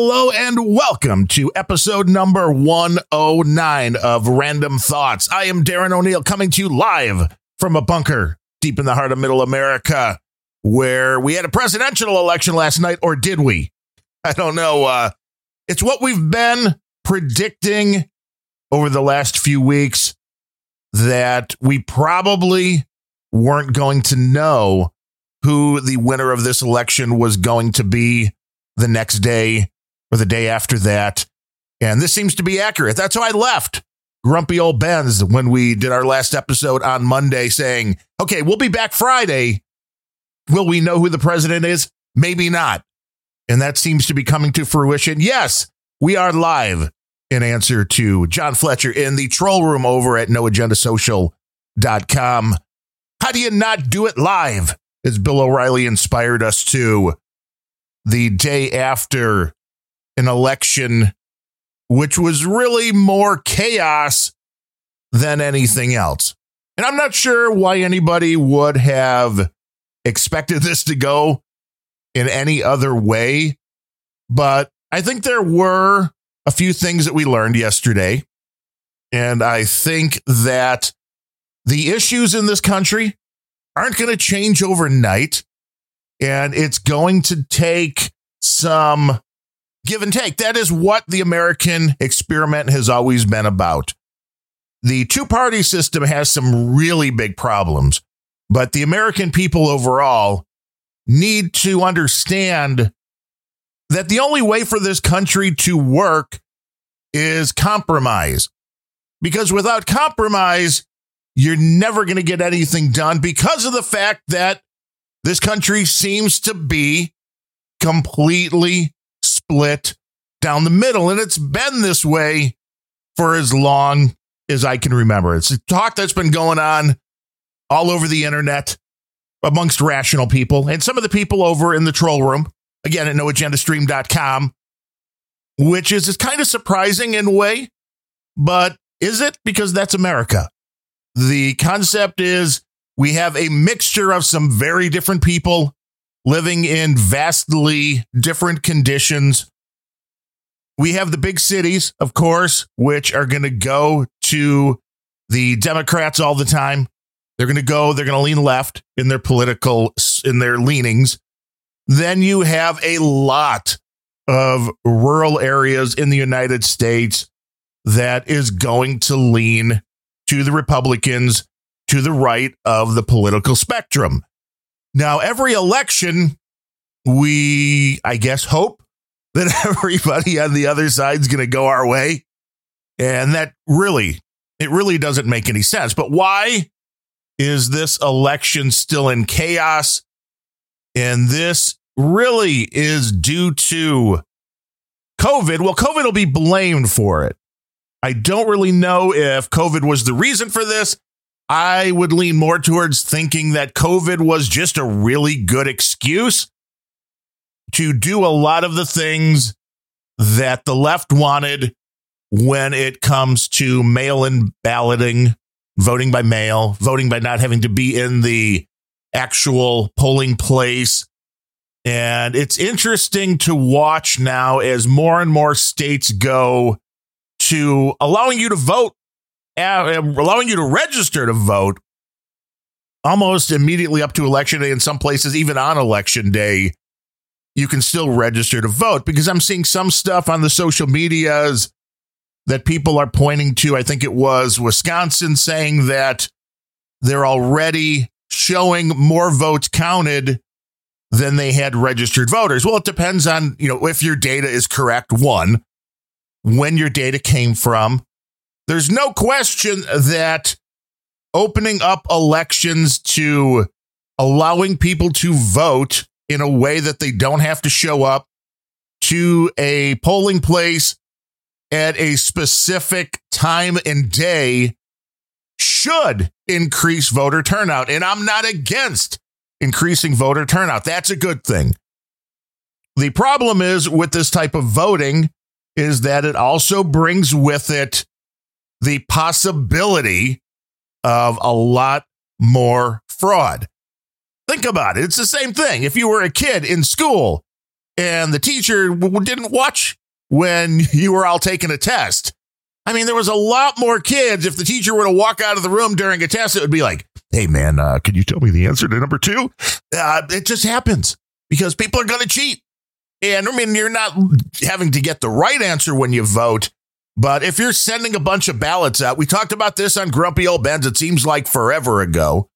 Hello and welcome to episode number 109 of Random Thoughts. I am Darren O'Neill coming to you live from a bunker deep in the heart of middle America where we had a presidential election last night, or did we? I don't know. Uh, it's what we've been predicting over the last few weeks that we probably weren't going to know who the winner of this election was going to be the next day or the day after that. And this seems to be accurate. That's how I left grumpy old Ben's when we did our last episode on Monday saying, okay, we'll be back Friday. Will we know who the president is? Maybe not. And that seems to be coming to fruition. Yes, we are live in answer to John Fletcher in the troll room over at noagendasocial.com. How do you not do it live? As Bill O'Reilly inspired us to the day after an election, which was really more chaos than anything else. And I'm not sure why anybody would have expected this to go in any other way, but I think there were a few things that we learned yesterday. And I think that the issues in this country aren't going to change overnight. And it's going to take some give and take. That is what the American experiment has always been about. The two party system has some really big problems, but the American people overall need to understand that the only way for this country to work is compromise. Because without compromise, you're never going to get anything done because of the fact that this country seems to be completely split down the middle. And it's been this way for as long as I can remember. It's a talk that's been going on all over the internet amongst rational people and some of the people over in the troll room, again at noagendastream.com, which is, is kind of surprising in a way, but is it? Because that's America. The concept is we have a mixture of some very different people living in vastly different conditions. We have the big cities, of course, which are going to go to the Democrats all the time. They're going to go, they're going to lean left in their political, in their leanings. Then you have a lot of rural areas in the United States that is going to lean to the Republicans to the right of the political spectrum. Now, every election, we, I guess, hope that everybody on the other side is going to go our way. And that really, it really doesn't make any sense. But why is this election still in chaos? And this really is due to COVID. Well, COVID will be blamed for it. I don't really know if COVID was the reason for this. I would lean more towards thinking that COVID was just a really good excuse to do a lot of the things that the left wanted when it comes to mail in balloting, voting by mail, voting by not having to be in the actual polling place. And it's interesting to watch now as more and more states go to allowing you to vote allowing you to register to vote almost immediately up to election day. In some places, even on election day, you can still register to vote because I'm seeing some stuff on the social medias that people are pointing to. I think it was Wisconsin saying that they're already showing more votes counted than they had registered voters. Well, it depends on, you know, if your data is correct, one, when your data came from, there's no question that opening up elections to allowing people to vote in a way that they don't have to show up to a polling place at a specific time and day should increase voter turnout. And I'm not against increasing voter turnout. That's a good thing. The problem is with this type of voting is that it also brings with it the possibility of a lot more fraud. Think about it. It's the same thing. If you were a kid in school and the teacher w- didn't watch when you were all taking a test. I mean, there was a lot more kids. If the teacher were to walk out of the room during a test, it would be like, hey, man, uh, can you tell me the answer to number two? Uh, it just happens because people are going to cheat. And I mean, you're not having to get the right answer when you vote. But if you're sending a bunch of ballots out, we talked about this on Grumpy Old Ben's, it seems like forever ago.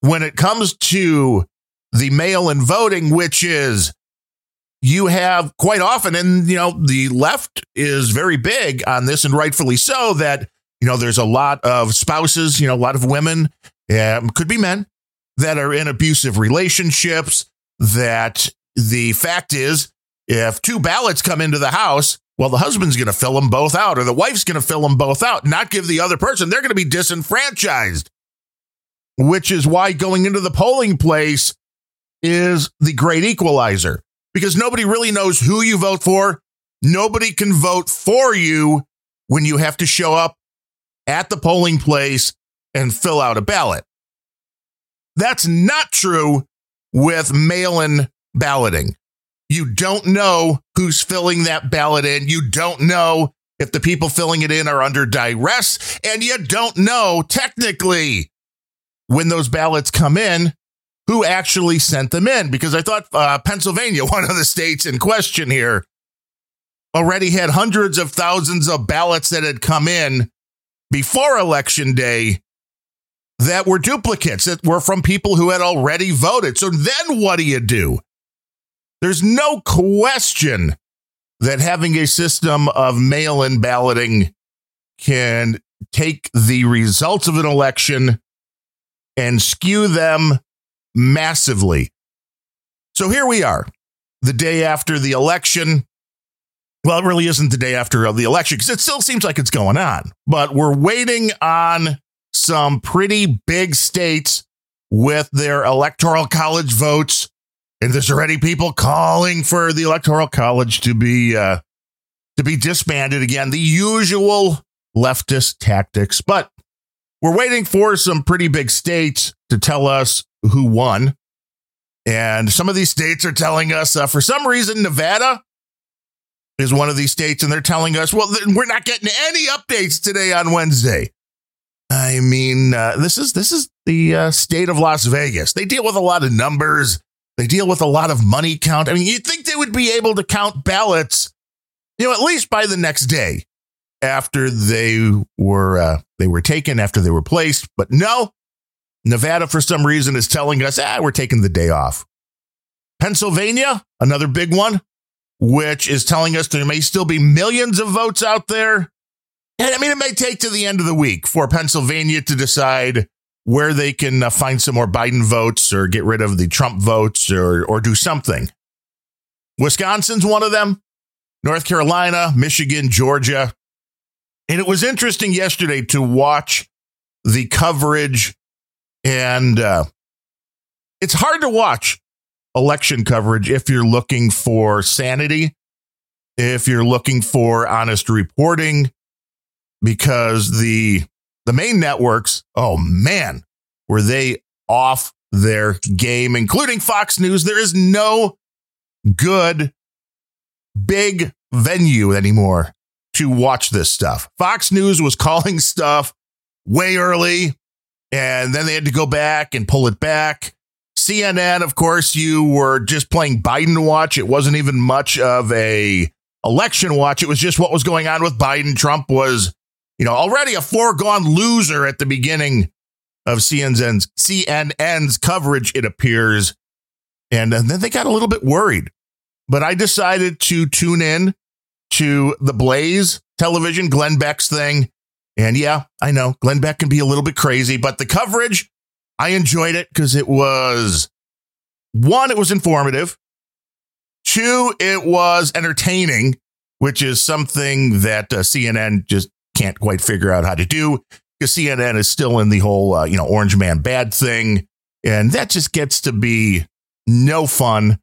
When it comes to the mail in voting, which is you have quite often, and you know, the left is very big on this, and rightfully so, that you know, there's a lot of spouses, you know, a lot of women, um, could be men, that are in abusive relationships. That the fact is, if two ballots come into the house, well, the husband's going to fill them both out, or the wife's going to fill them both out, not give the other person. They're going to be disenfranchised, which is why going into the polling place is the great equalizer because nobody really knows who you vote for. Nobody can vote for you when you have to show up at the polling place and fill out a ballot. That's not true with mail in balloting. You don't know who's filling that ballot in. You don't know if the people filling it in are under duress. And you don't know technically when those ballots come in who actually sent them in. Because I thought uh, Pennsylvania, one of the states in question here, already had hundreds of thousands of ballots that had come in before election day that were duplicates that were from people who had already voted. So then what do you do? There's no question that having a system of mail in balloting can take the results of an election and skew them massively. So here we are, the day after the election. Well, it really isn't the day after the election because it still seems like it's going on, but we're waiting on some pretty big states with their electoral college votes. And there's already people calling for the electoral college to be uh, to be disbanded again. The usual leftist tactics, but we're waiting for some pretty big states to tell us who won. And some of these states are telling us, uh, for some reason, Nevada is one of these states, and they're telling us, well, we're not getting any updates today on Wednesday. I mean, uh, this is this is the uh, state of Las Vegas. They deal with a lot of numbers. They deal with a lot of money count. I mean, you'd think they would be able to count ballots, you know, at least by the next day after they were uh, they were taken, after they were placed. But no, Nevada, for some reason, is telling us, ah, we're taking the day off. Pennsylvania, another big one, which is telling us there may still be millions of votes out there. And I mean, it may take to the end of the week for Pennsylvania to decide where they can uh, find some more Biden votes or get rid of the Trump votes or, or do something. Wisconsin's one of them, North Carolina, Michigan, Georgia. And it was interesting yesterday to watch the coverage and uh, it's hard to watch election coverage if you're looking for sanity, if you're looking for honest reporting, because the the main networks, oh man, were they off their game, including Fox News. There is no good big venue anymore to watch this stuff. Fox News was calling stuff way early and then they had to go back and pull it back. CNN, of course, you were just playing Biden watch. It wasn't even much of a election watch. It was just what was going on with Biden. Trump was, you know, already a foregone loser at the beginning of CNN's CNN's coverage, it appears. And then they got a little bit worried. But I decided to tune in to the Blaze television, Glenn Beck's thing. And yeah, I know Glenn Beck can be a little bit crazy, but the coverage, I enjoyed it because it was one, it was informative. Two, it was entertaining, which is something that uh, CNN just can't quite figure out how to do because CNN is still in the whole, uh, you know, orange man bad thing. And that just gets to be no fun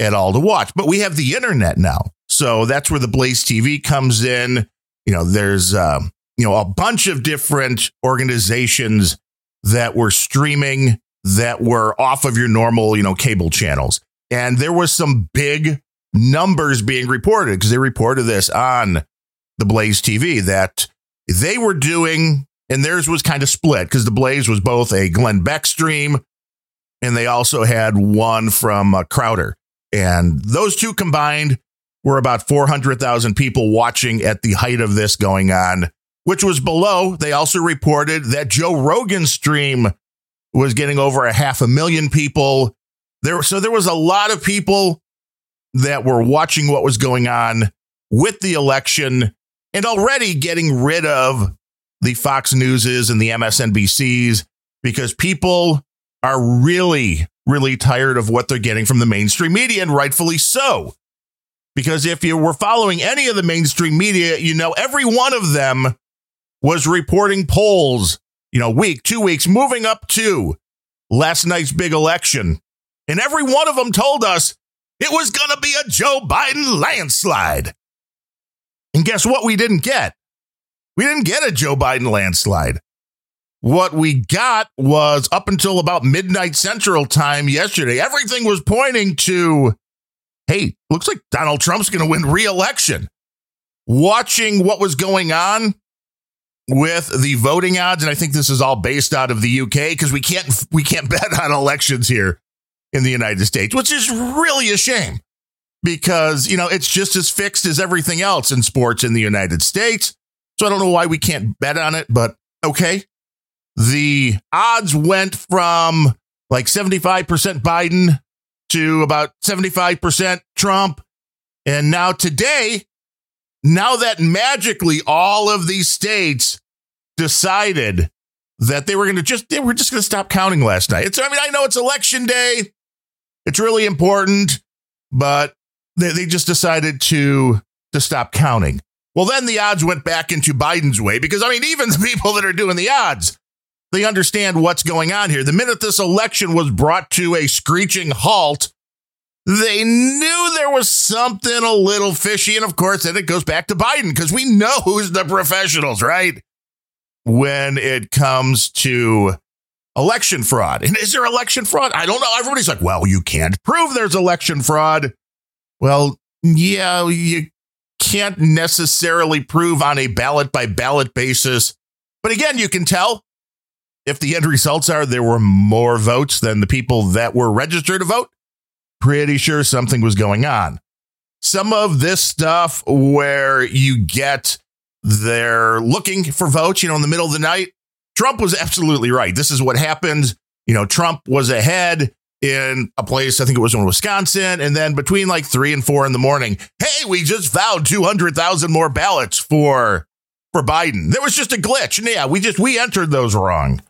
at all to watch. But we have the internet now. So that's where the Blaze TV comes in. You know, there's, um, you know, a bunch of different organizations that were streaming that were off of your normal, you know, cable channels. And there was some big numbers being reported because they reported this on the Blaze TV that they were doing, and theirs was kind of split because the Blaze was both a Glenn Beck stream and they also had one from uh, Crowder. And those two combined were about 400,000 people watching at the height of this going on, which was below. They also reported that Joe Rogan's stream was getting over a half a million people. There, so there was a lot of people that were watching what was going on with the election and already getting rid of the Fox Newses and the MSNBCs because people are really, really tired of what they're getting from the mainstream media, and rightfully so. Because if you were following any of the mainstream media, you know every one of them was reporting polls, you know, week, two weeks, moving up to last night's big election. And every one of them told us it was going to be a Joe Biden landslide. And guess what? We didn't get. We didn't get a Joe Biden landslide. What we got was up until about midnight central time yesterday, everything was pointing to hey, looks like Donald Trump's going to win re-election. Watching what was going on with the voting odds, and I think this is all based out of the UK because we can't we can't bet on elections here in the United States, which is really a shame because you know it's just as fixed as everything else in sports in the United States. So I don't know why we can't bet on it, but okay. The odds went from like 75% Biden to about 75% Trump. And now today, now that magically all of these states decided that they were going to just they were just going to stop counting last night. It's I mean I know it's election day. It's really important, but they, they just decided to to stop counting. Well, then the odds went back into Biden's way because I mean even the people that are doing the odds they understand what's going on here. The minute this election was brought to a screeching halt, they knew there was something a little fishy. And of course, then it goes back to Biden because we know who's the professionals, right? When it comes to election fraud. And is there election fraud? I don't know. Everybody's like, well, you can't prove there's election fraud. Well, yeah, you can't necessarily prove on a ballot by ballot basis. But again, you can tell if the end results are there were more votes than the people that were registered to vote, pretty sure something was going on. Some of this stuff where you get they're looking for votes, you know, in the middle of the night. Trump was absolutely right. This is what happened. You know, Trump was ahead in a place, I think it was in Wisconsin. And then between like three and four in the morning, hey, we just vowed 200,000 more ballots for for Biden. There was just a glitch. And yeah, we just we entered those wrong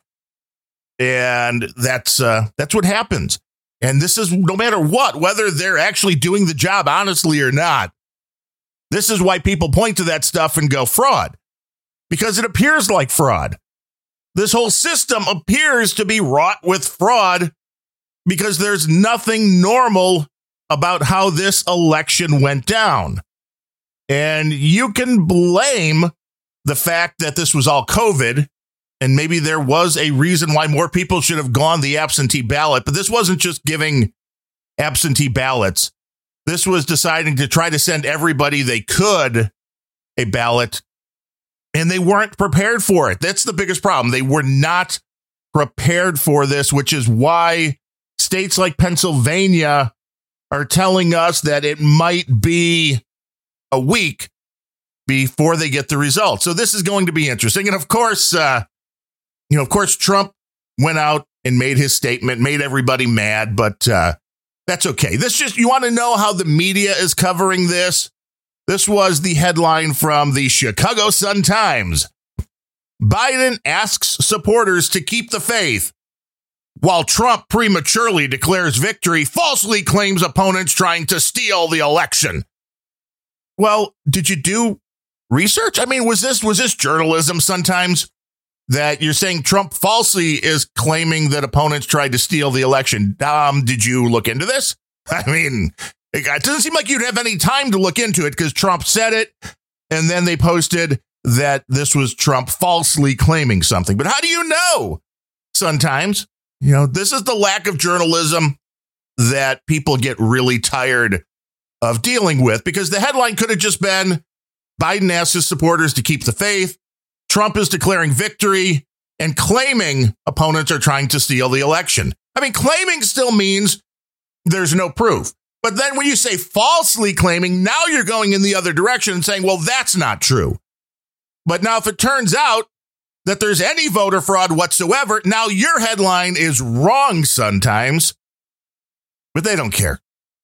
and that's uh, that's what happens. And this is no matter what, whether they're actually doing the job honestly or not. This is why people point to that stuff and go fraud, because it appears like fraud. This whole system appears to be wrought with fraud because there's nothing normal about how this election went down. And you can blame the fact that this was all COVID and maybe there was a reason why more people should have gone the absentee ballot, but this wasn't just giving absentee ballots. This was deciding to try to send everybody they could a ballot, and they weren't prepared for it. That's the biggest problem. They were not prepared for this, which is why states like Pennsylvania are telling us that it might be a week before they get the results. So this is going to be interesting. And of course, uh, you know, of course, Trump went out and made his statement, made everybody mad, but uh, that's okay. This just, you want to know how the media is covering this? This was the headline from the Chicago Sun Times. Biden asks supporters to keep the faith while Trump prematurely declares victory, falsely claims opponents trying to steal the election. Well, did you do research? I mean, was this was this journalism sometimes? that you're saying Trump falsely is claiming that opponents tried to steal the election. Um, did you look into this? I mean, it doesn't seem like you'd have any time to look into it because Trump said it, and then they posted that this was Trump falsely claiming something. But how do you know? Sometimes, you know, this is the lack of journalism that people get really tired of dealing with because the headline could have just been Biden asks his supporters to keep the faith. Trump is declaring victory and claiming opponents are trying to steal the election. I mean, claiming still means there's no proof. But then when you say falsely claiming, now you're going in the other direction and saying, well, that's not true. But now if it turns out that there's any voter fraud whatsoever, now your headline is wrong sometimes. But they don't care.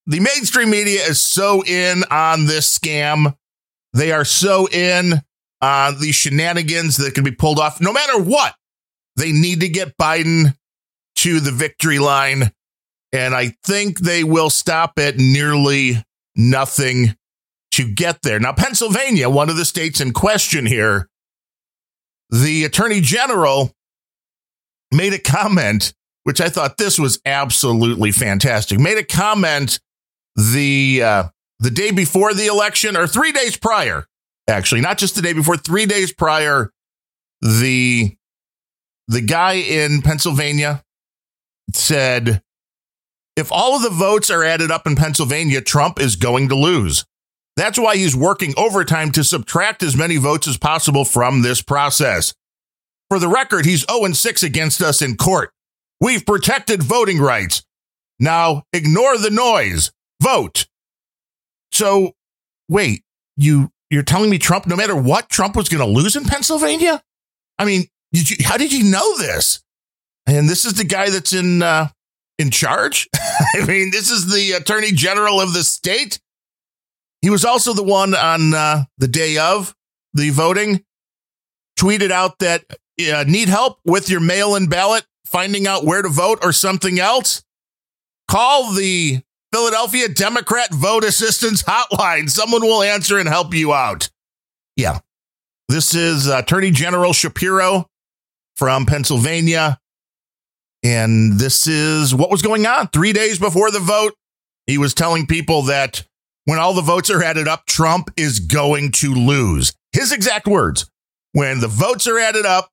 The mainstream media is so in on this scam. They are so in on the shenanigans that can be pulled off no matter what. They need to get Biden to the victory line. And I think they will stop at nearly nothing to get there. Now, Pennsylvania, one of the states in question here, the attorney general made a comment, which I thought this was absolutely fantastic. Made a comment the uh, the day before the election, or three days prior, actually, not just the day before, three days prior. The the guy in Pennsylvania said, if all of the votes are added up in Pennsylvania, Trump is going to lose. That's why he's working overtime to subtract as many votes as possible from this process. For the record, he's 0 6 against us in court. We've protected voting rights. Now ignore the noise. Vote. So, wait, you you're telling me Trump, no matter what, Trump was going to lose in Pennsylvania? I mean, did you, how did you know this? And this is the guy that's in uh, in charge. I mean, this is the attorney general of the state. He was also the one on uh, the day of the voting, tweeted out that uh, need help with your mail-in ballot, finding out where to vote or something else. Call the Philadelphia Democrat Vote Assistance Hotline. Someone will answer and help you out. Yeah. This is Attorney General Shapiro from Pennsylvania. And this is what was going on three days before the vote. He was telling people that when all the votes are added up, Trump is going to lose. His exact words when the votes are added up,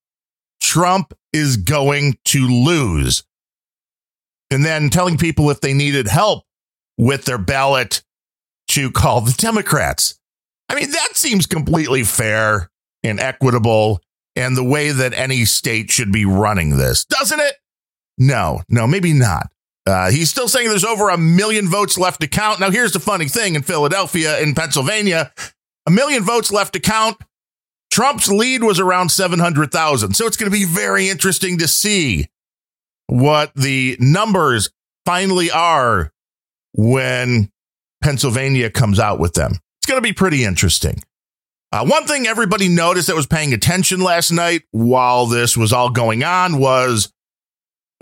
Trump is going to lose. And then telling people if they needed help with their ballot to call the Democrats. I mean, that seems completely fair and equitable and the way that any state should be running this, doesn't it? No, no, maybe not. Uh, he's still saying there's over a million votes left to count. Now, here's the funny thing in Philadelphia, in Pennsylvania, a million votes left to count. Trump's lead was around 700,000. So it's going to be very interesting to see what the numbers finally are when Pennsylvania comes out with them. It's going to be pretty interesting. Uh, one thing everybody noticed that was paying attention last night while this was all going on was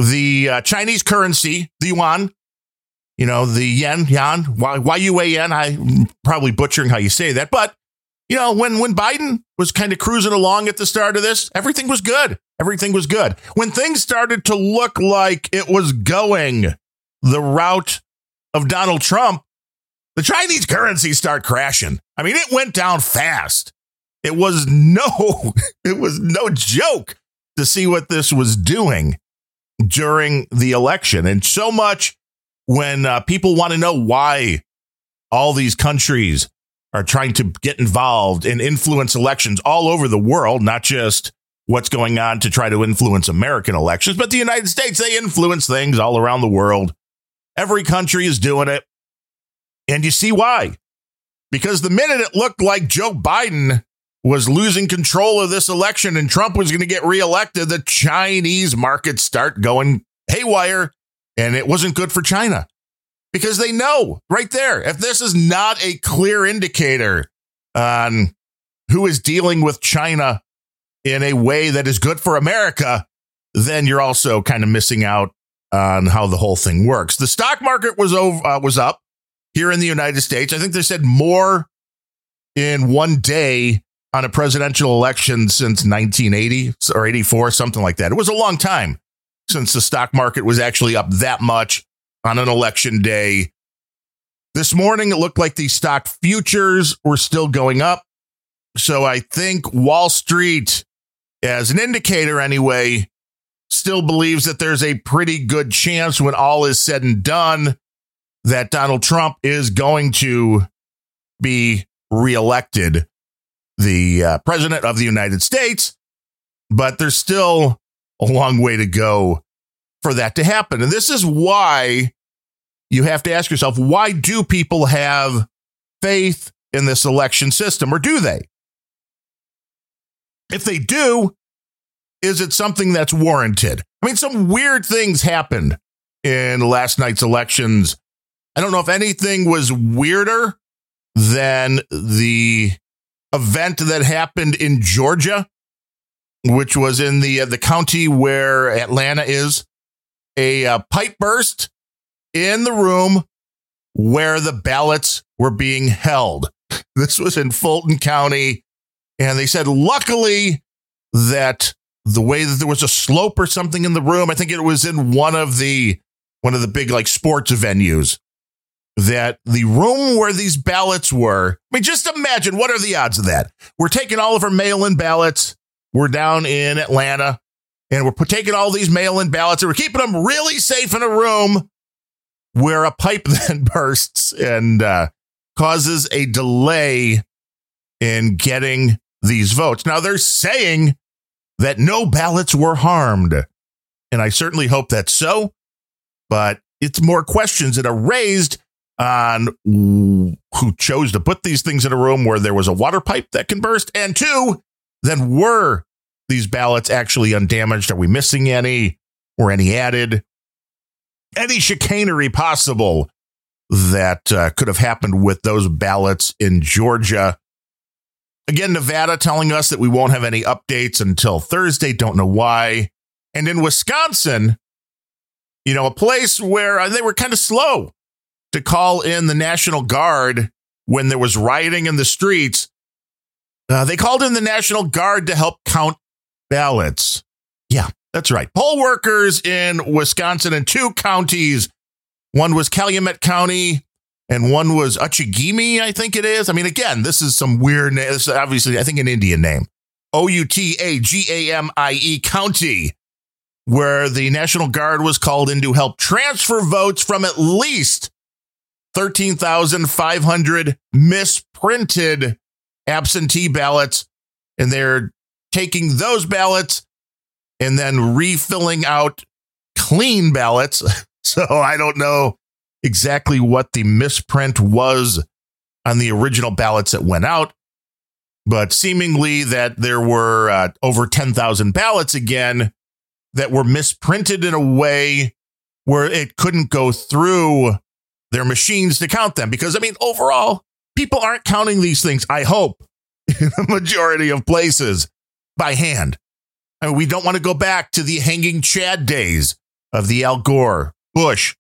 the uh, Chinese currency, the yuan, you know, the yen, yuan, Y-U-A-N. I'm probably butchering how you say that. But, you know, when, when Biden was kind of cruising along at the start of this, everything was good. Everything was good. When things started to look like it was going the route of Donald Trump, the Chinese currency start crashing. I mean, it went down fast. It was no, it was no joke to see what this was doing during the election. And so much when uh, people want to know why all these countries are trying to get involved and influence elections all over the world, not just what's going on to try to influence American elections, but the United States, they influence things all around the world. Every country is doing it. And you see why. Because the minute it looked like Joe Biden was losing control of this election and Trump was going to get reelected, the Chinese markets start going haywire. And it wasn't good for China because they know right there if this is not a clear indicator on who is dealing with China in a way that is good for America, then you're also kind of missing out on how the whole thing works. The stock market was over, uh, was up here in the United States. I think they said more in one day on a presidential election since 1980 or 84, something like that. It was a long time since the stock market was actually up that much on an election day. This morning, it looked like the stock futures were still going up. So I think Wall Street, as an indicator anyway, still believes that there's a pretty good chance when all is said and done that Donald Trump is going to be reelected the uh, president of the United States, but there's still a long way to go for that to happen. And this is why you have to ask yourself why do people have faith in this election system, or do they? If they do, is it something that's warranted? I mean, some weird things happened in last night's elections. I don't know if anything was weirder than the event that happened in Georgia, which was in the uh, the county where Atlanta is. A uh, pipe burst in the room where the ballots were being held. This was in Fulton County. And they said, luckily, that the way that there was a slope or something in the room, I think it was in one of the one of the big like sports venues, that the room where these ballots were. I mean, just imagine what are the odds of that? We're taking all of our mail-in ballots. We're down in Atlanta, and we're taking all these mail-in ballots, and we're keeping them really safe in a room where a pipe then bursts and uh, causes a delay in getting these votes. Now they're saying that no ballots were harmed. And I certainly hope that's so, but it's more questions that are raised on who chose to put these things in a room where there was a water pipe that can burst. And two, then were these ballots actually undamaged? Are we missing any? Were any added? Any chicanery possible that uh, could have happened with those ballots in Georgia. Again, Nevada telling us that we won't have any updates until Thursday. Don't know why. And in Wisconsin, you know, a place where uh, they were kind of slow to call in the National Guard when there was rioting in the streets. Uh, they called in the National Guard to help count ballots. Yeah, that's right. Poll workers in Wisconsin and two counties one was Calumet County, and one was Outagamies, I think it is. I mean, again, this is some weird name. This is obviously, I think, an Indian name. O U T A G A M I E County, where the National Guard was called in to help transfer votes from at least 13,500 misprinted absentee ballots. And they're taking those ballots and then refilling out clean ballots So I don't know exactly what the misprint was on the original ballots that went out, but seemingly that there were uh, over 10,000 ballots again that were misprinted in a way where it couldn't go through their machines to count them. Because, I mean, overall, people aren't counting these things, I hope, in the majority of places by hand. I mean, we don't want to go back to the hanging Chad days of the Al Gore Bush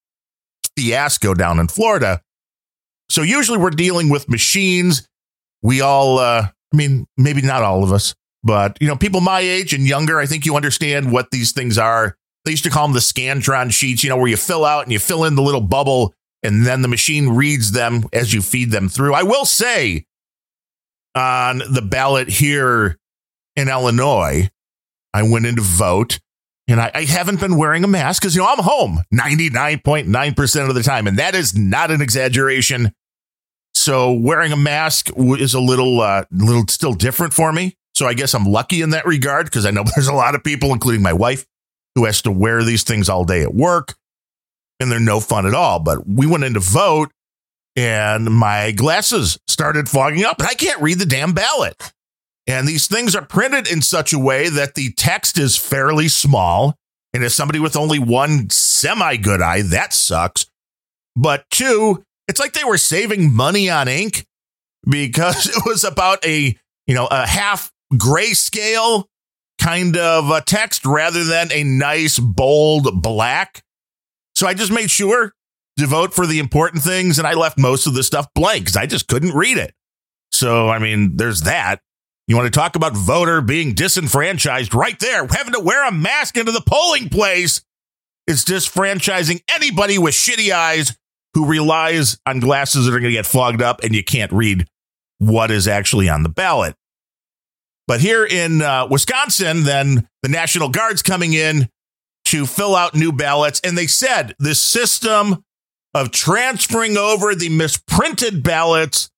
fiasco down in Florida. So usually we're dealing with machines. We all, uh, I mean, maybe not all of us, but you know, people my age and younger, I think you understand what these things are. They used to call them the Scantron sheets, you know, where you fill out and you fill in the little bubble and then the machine reads them as you feed them through. I will say on the ballot here in Illinois, I went in to vote and I, I haven't been wearing a mask because, you know, I'm home 99.9% of the time. And that is not an exaggeration. So wearing a mask is a little, uh, little still different for me. So I guess I'm lucky in that regard because I know there's a lot of people, including my wife, who has to wear these things all day at work and they're no fun at all. But we went in to vote and my glasses started fogging up and I can't read the damn ballot. And these things are printed in such a way that the text is fairly small. And as somebody with only one semi good eye, that sucks. But two, it's like they were saving money on ink because it was about a, you know, a half grayscale kind of a text rather than a nice bold black. So I just made sure to vote for the important things and I left most of the stuff blank because I just couldn't read it. So, I mean, there's that. You want to talk about voter being disenfranchised right there, having to wear a mask into the polling place. It's disfranchising anybody with shitty eyes who relies on glasses that are going to get fogged up and you can't read what is actually on the ballot. But here in uh, Wisconsin, then the National Guard's coming in to fill out new ballots. And they said this system of transferring over the misprinted ballots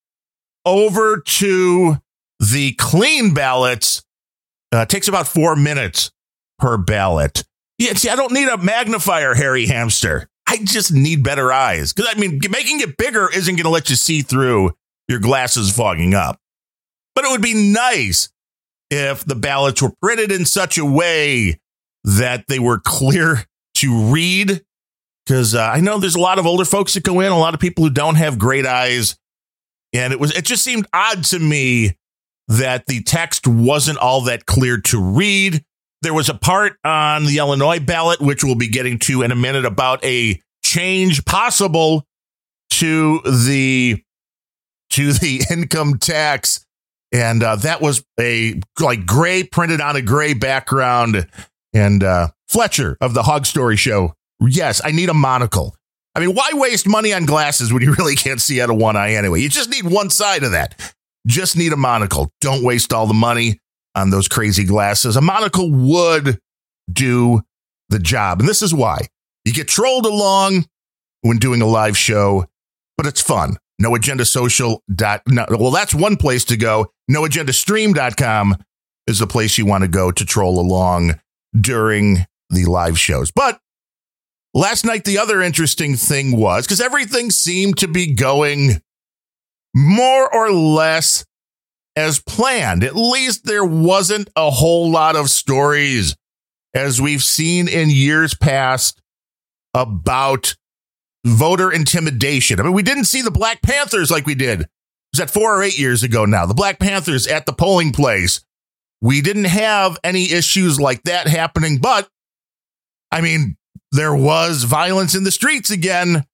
over to the clean ballots uh, takes about four minutes per ballot. Yeah, see, I don't need a magnifier, Harry Hamster. I just need better eyes. Because, I mean, making it bigger isn't going to let you see through your glasses fogging up. But it would be nice if the ballots were printed in such a way that they were clear to read. Because uh, I know there's a lot of older folks that go in, a lot of people who don't have great eyes. And it was, it just seemed odd to me that the text wasn't all that clear to read. There was a part on the Illinois ballot, which we'll be getting to in a minute, about a change possible to the to the income tax, and uh, that was a like gray printed on a gray background. And uh, Fletcher of the Hog Story Show, yes, I need a monocle. I mean, why waste money on glasses when you really can't see out of one eye anyway? You just need one side of that. Just need a monocle. Don't waste all the money on those crazy glasses. A monocle would do the job. And this is why you get trolled along when doing a live show, but it's fun. No agenda social. Dot, no, well, that's one place to go. No agenda stream.com is the place you want to go to troll along during the live shows. But last night, the other interesting thing was because everything seemed to be going more or less as planned. At least there wasn't a whole lot of stories, as we've seen in years past, about voter intimidation. I mean, we didn't see the Black Panthers like we did. It was that four or eight years ago now. The Black Panthers at the polling place. We didn't have any issues like that happening, but I mean, there was violence in the streets again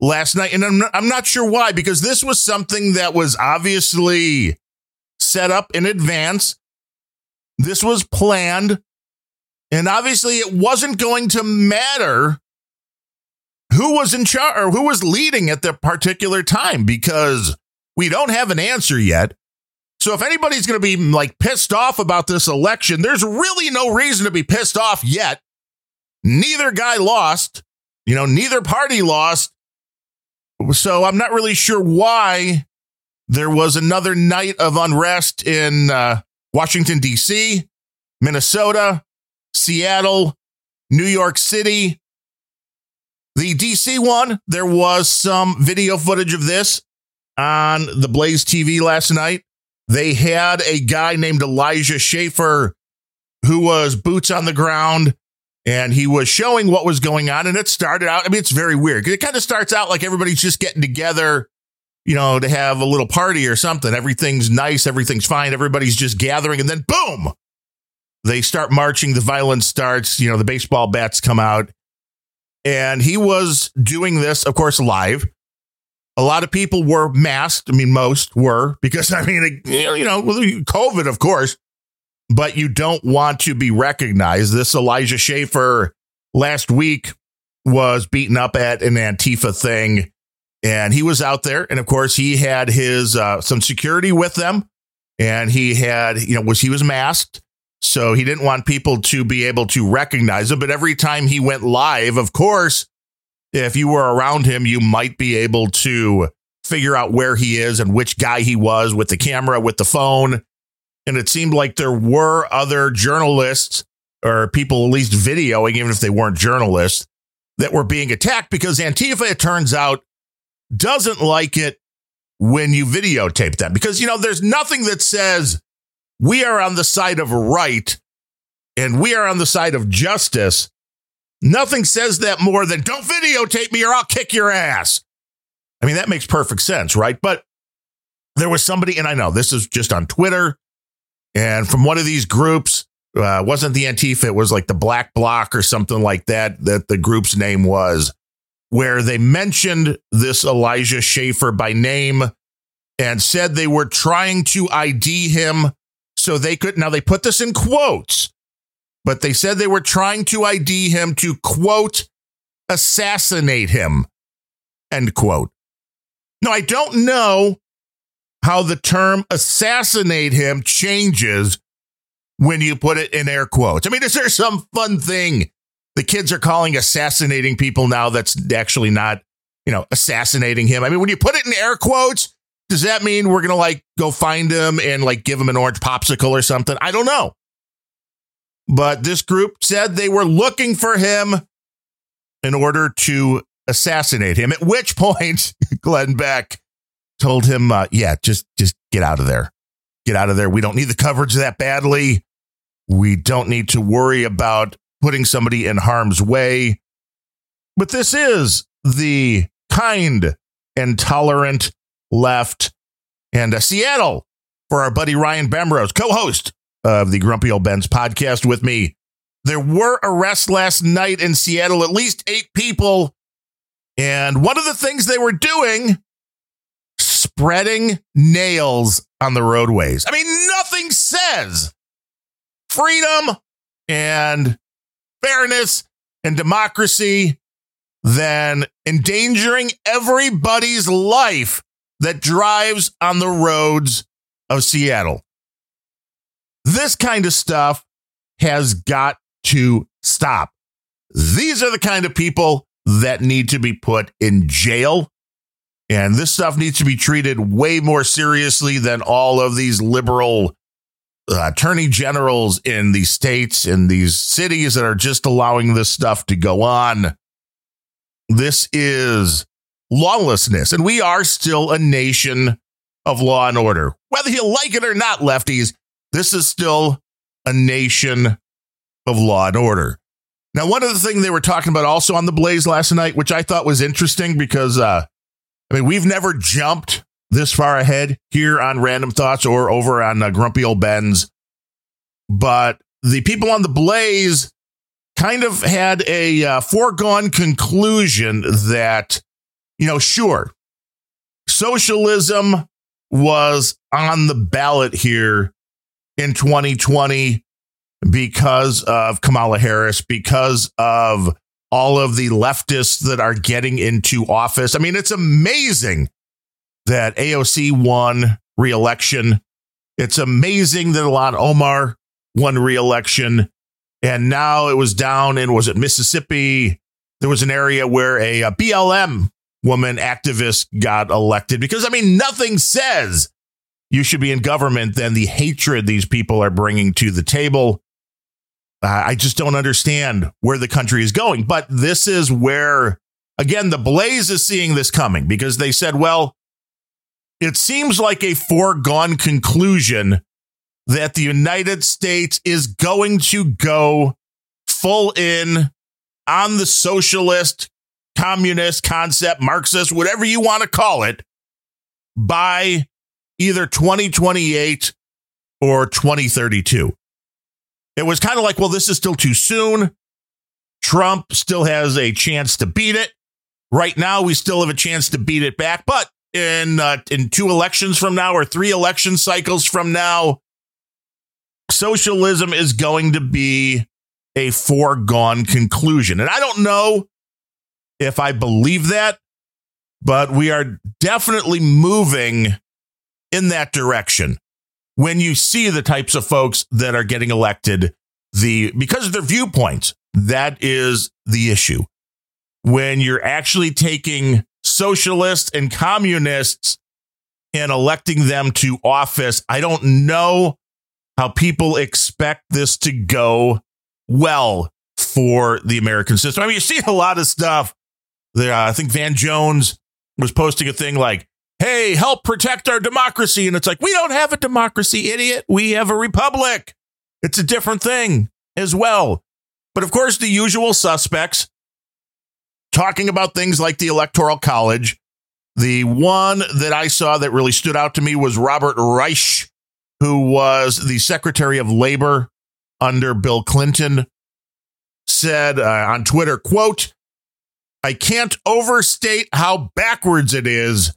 last night. And I'm not, I'm not sure why, because this was something that was obviously set up in advance. This was planned. And obviously, it wasn't going to matter who was in charge or who was leading at the particular time because we don't have an answer yet. So if anybody's going to be like pissed off about this election, there's really no reason to be pissed off yet. Neither guy lost, you know, neither party lost. So I'm not really sure why there was another night of unrest in uh, Washington, D.C., Minnesota, Seattle, New York City. The DC one, there was some video footage of this on the Blaze TV last night. They had a guy named Elijah Schaffer who was boots on the ground and he was showing what was going on. And it started out, I mean, it's very weird. It kind of starts out like everybody's just getting together, you know, to have a little party or something. Everything's nice, everything's fine, everybody's just gathering, and then boom, they start marching. The violence starts, you know, the baseball bats come out. And he was doing this, of course, live. A lot of people were masked. I mean, most were because, I mean, you know, COVID, of course but you don't want to be recognized. This Elijah Schaffer last week was beaten up at an Antifa thing, and he was out there. And of course, he had his uh, some security with them, and he had you know was he was masked, so he didn't want people to be able to recognize him. But every time he went live, of course, if you were around him, you might be able to figure out where he is and which guy he was with the camera, with the phone and it seemed like there were other journalists or people at least videoing, even if they weren't journalists, that were being attacked because Antifa, it turns out, doesn't like it when you videotape them. Because, you know, there's nothing that says we are on the side of right and we are on the side of justice. Nothing says that more than don't videotape me or I'll kick your ass. I mean, that makes perfect sense, right? But there was somebody, and I know this is just on Twitter and from one of these groups, uh, wasn't the Antifa, it was like the Black Bloc or something like that, that the group's name was, where they mentioned this Elijah Schaffer by name and said they were trying to ID him so they could. Now they put this in quotes, but they said they were trying to ID him to quote, assassinate him, end quote. Now, I don't know how the term assassinate him changes when you put it in air quotes. I mean, is there some fun thing the kids are calling assassinating people now that's actually not you know, assassinating him. I mean, when you put it in air quotes, does that mean we're going to like go find him and like give him an orange popsicle or something? I don't know. But this group said they were looking for him in order to assassinate him. At which point, Glenn Beck told him, uh, "Yeah, just just get out of there. Get out of there. We don't need the coverage that badly. We don't need to worry about putting somebody in harm's way." But this is the kind and tolerant left and uh, Seattle for our buddy Ryan Bemrose, co-host of the Grumpy Old Bens podcast with me. There were arrests last night in Seattle, at least eight people. And one of the things they were doing, spreading nails on the roadways. I mean, nothing says freedom and fairness and democracy than endangering everybody's life that drives on the roads of Seattle. This kind of stuff has got to stop. These are the kind of people that need to be put in jail. And this stuff needs to be treated way more seriously than all of these liberal uh, attorney generals in these states, in these cities that are just allowing this stuff to go on. This is lawlessness, and we are still a nation of law and order. Whether you like it or not, lefties, this is still a nation of law and order. Now, one of the things they were talking about also on the Blaze last night, which I thought was interesting because, uh, I mean, we've never jumped this far ahead here on Random Thoughts or over on uh, Grumpy Old Bens, but the people on the Blaze kind of had a uh, foregone conclusion that, you know, sure, socialism was on the ballot here in 2020 because of Kamala Harris, because of all of the leftists that are getting into office. I mean, it's amazing that AOC won reelection. It's amazing that Ilhan Omar won reelection. And now it was down in, was it Mississippi? There was an area where a, a BLM woman activist got elected because, I mean, nothing says you should be in government than the hatred these people are bringing to the table. I just don't understand where the country is going. But this is where, again, the Blaze is seeing this coming because they said, well, it seems like a foregone conclusion that the United States is going to go full in on the socialist, communist concept, Marxist, whatever you want to call it, by either 2028 or 2032. It was kind of like, well, this is still too soon. Trump still has a chance to beat it. Right now, we still have a chance to beat it back, but in uh, in two elections from now or three election cycles from now, socialism is going to be a foregone conclusion. And I don't know if I believe that, but we are definitely moving in that direction. When you see the types of folks that are getting elected the because of their viewpoints that is the issue. When you're actually taking socialists and communists and electing them to office i don't know how people expect this to go well for the american system. I mean you see a lot of stuff there uh, i think van jones was posting a thing like hey, help protect our democracy. And it's like, we don't have a democracy, idiot. We have a republic. It's a different thing as well. But of course, the usual suspects talking about things like the Electoral College. The one that I saw that really stood out to me was Robert Reich, who was the Secretary of Labor under Bill Clinton, said uh, on Twitter, quote, I can't overstate how backwards it is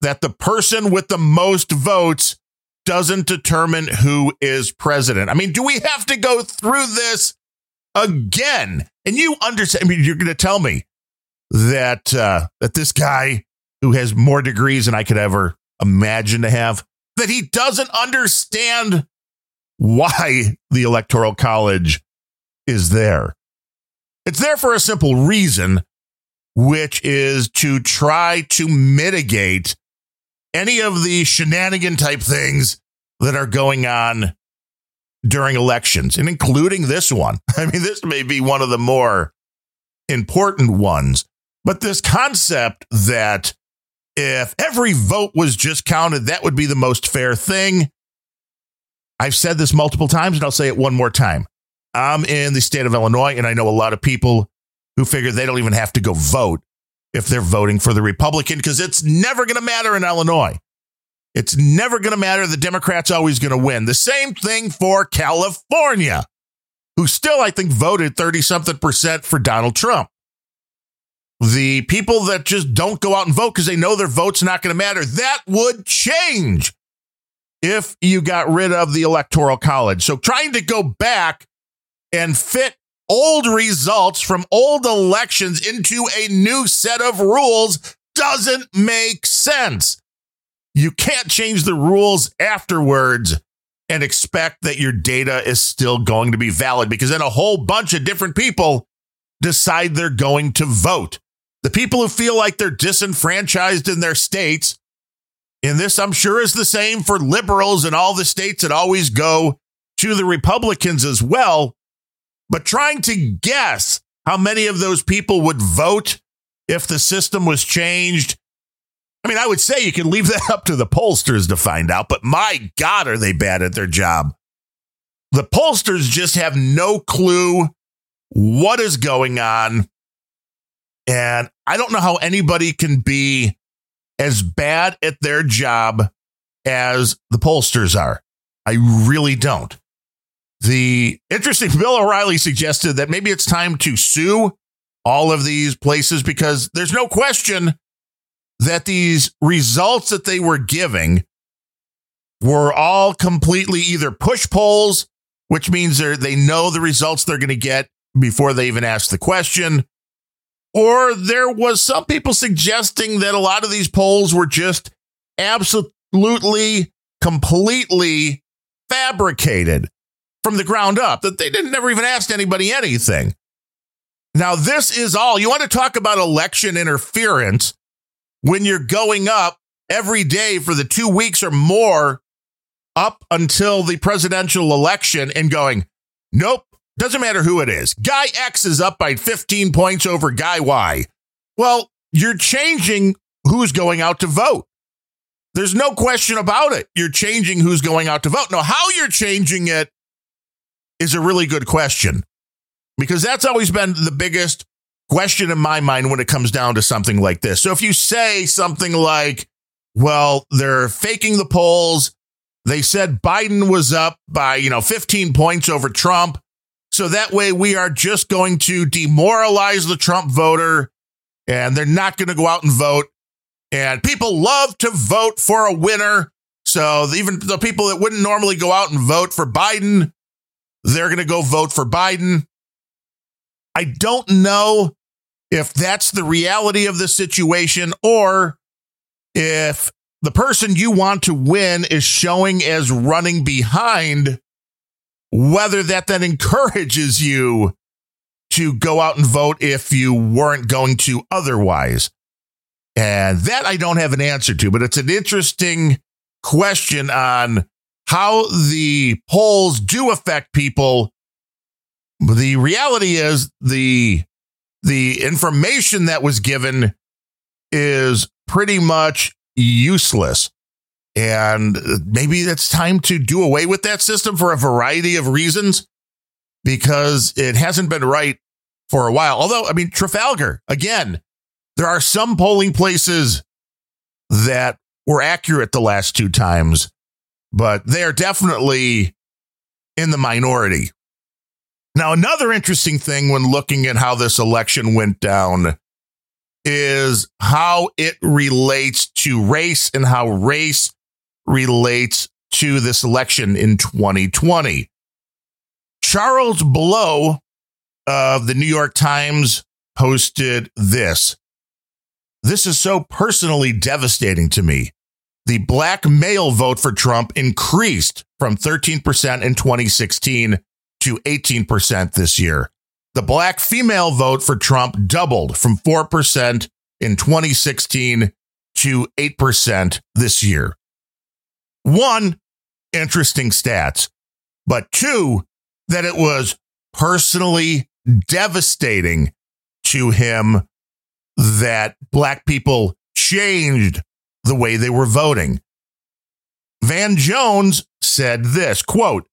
that the person with the most votes doesn't determine who is president. I mean, do we have to go through this again? And you understand, I mean, you're going to tell me that uh, that this guy who has more degrees than I could ever imagine to have, that he doesn't understand why the electoral college is there. It's there for a simple reason which is to try to mitigate any of the shenanigan type things that are going on during elections, and including this one. I mean, this may be one of the more important ones, but this concept that if every vote was just counted, that would be the most fair thing. I've said this multiple times, and I'll say it one more time. I'm in the state of Illinois, and I know a lot of people who figure they don't even have to go vote if they're voting for the Republican because it's never going to matter in Illinois. It's never going to matter. The Democrats always going to win. The same thing for California, who still, I think, voted 30 something percent for Donald Trump. The people that just don't go out and vote because they know their vote's not going to matter, that would change if you got rid of the Electoral College. So trying to go back and fit old results from old elections into a new set of rules doesn't make sense. You can't change the rules afterwards and expect that your data is still going to be valid because then a whole bunch of different people decide they're going to vote. The people who feel like they're disenfranchised in their states, and this I'm sure is the same for liberals in all the states that always go to the Republicans as well. But trying to guess how many of those people would vote if the system was changed I mean, I would say you can leave that up to the pollsters to find out, but my God, are they bad at their job? The pollsters just have no clue what is going on. And I don't know how anybody can be as bad at their job as the pollsters are. I really don't. The interesting Bill O'Reilly suggested that maybe it's time to sue all of these places because there's no question that these results that they were giving were all completely either push polls, which means they they know the results they're going to get before they even ask the question, or there was some people suggesting that a lot of these polls were just absolutely, completely fabricated from the ground up, that they didn't never even ask anybody anything. Now, this is all you want to talk about election interference when you're going up every day for the two weeks or more up until the presidential election and going, nope, doesn't matter who it is. Guy X is up by 15 points over Guy Y. Well, you're changing who's going out to vote. There's no question about it. You're changing who's going out to vote. Now, how you're changing it is a really good question because that's always been the biggest question in my mind when it comes down to something like this. So if you say something like, well, they're faking the polls. They said Biden was up by, you know, 15 points over Trump. So that way we are just going to demoralize the Trump voter and they're not going to go out and vote. And people love to vote for a winner. So even the people that wouldn't normally go out and vote for Biden, they're going to go vote for Biden. I don't know if that's the reality of the situation or if the person you want to win is showing as running behind, whether that then encourages you to go out and vote if you weren't going to otherwise. And that I don't have an answer to, but it's an interesting question on how the polls do affect people. The reality is the the information that was given is pretty much useless. And maybe it's time to do away with that system for a variety of reasons because it hasn't been right for a while. Although, I mean, Trafalgar, again, there are some polling places that were accurate the last two times, but they are definitely in the minority. Now, another interesting thing when looking at how this election went down is how it relates to race and how race relates to this election in 2020. Charles Blow of the New York Times posted this. This is so personally devastating to me. The black male vote for Trump increased from 13% in 2016 to 18% this year. The black female vote for Trump doubled from 4% in 2016 to 8% this year. One, interesting stats, but two, that it was personally devastating to him that black people changed the way they were voting. Van Jones said this quote,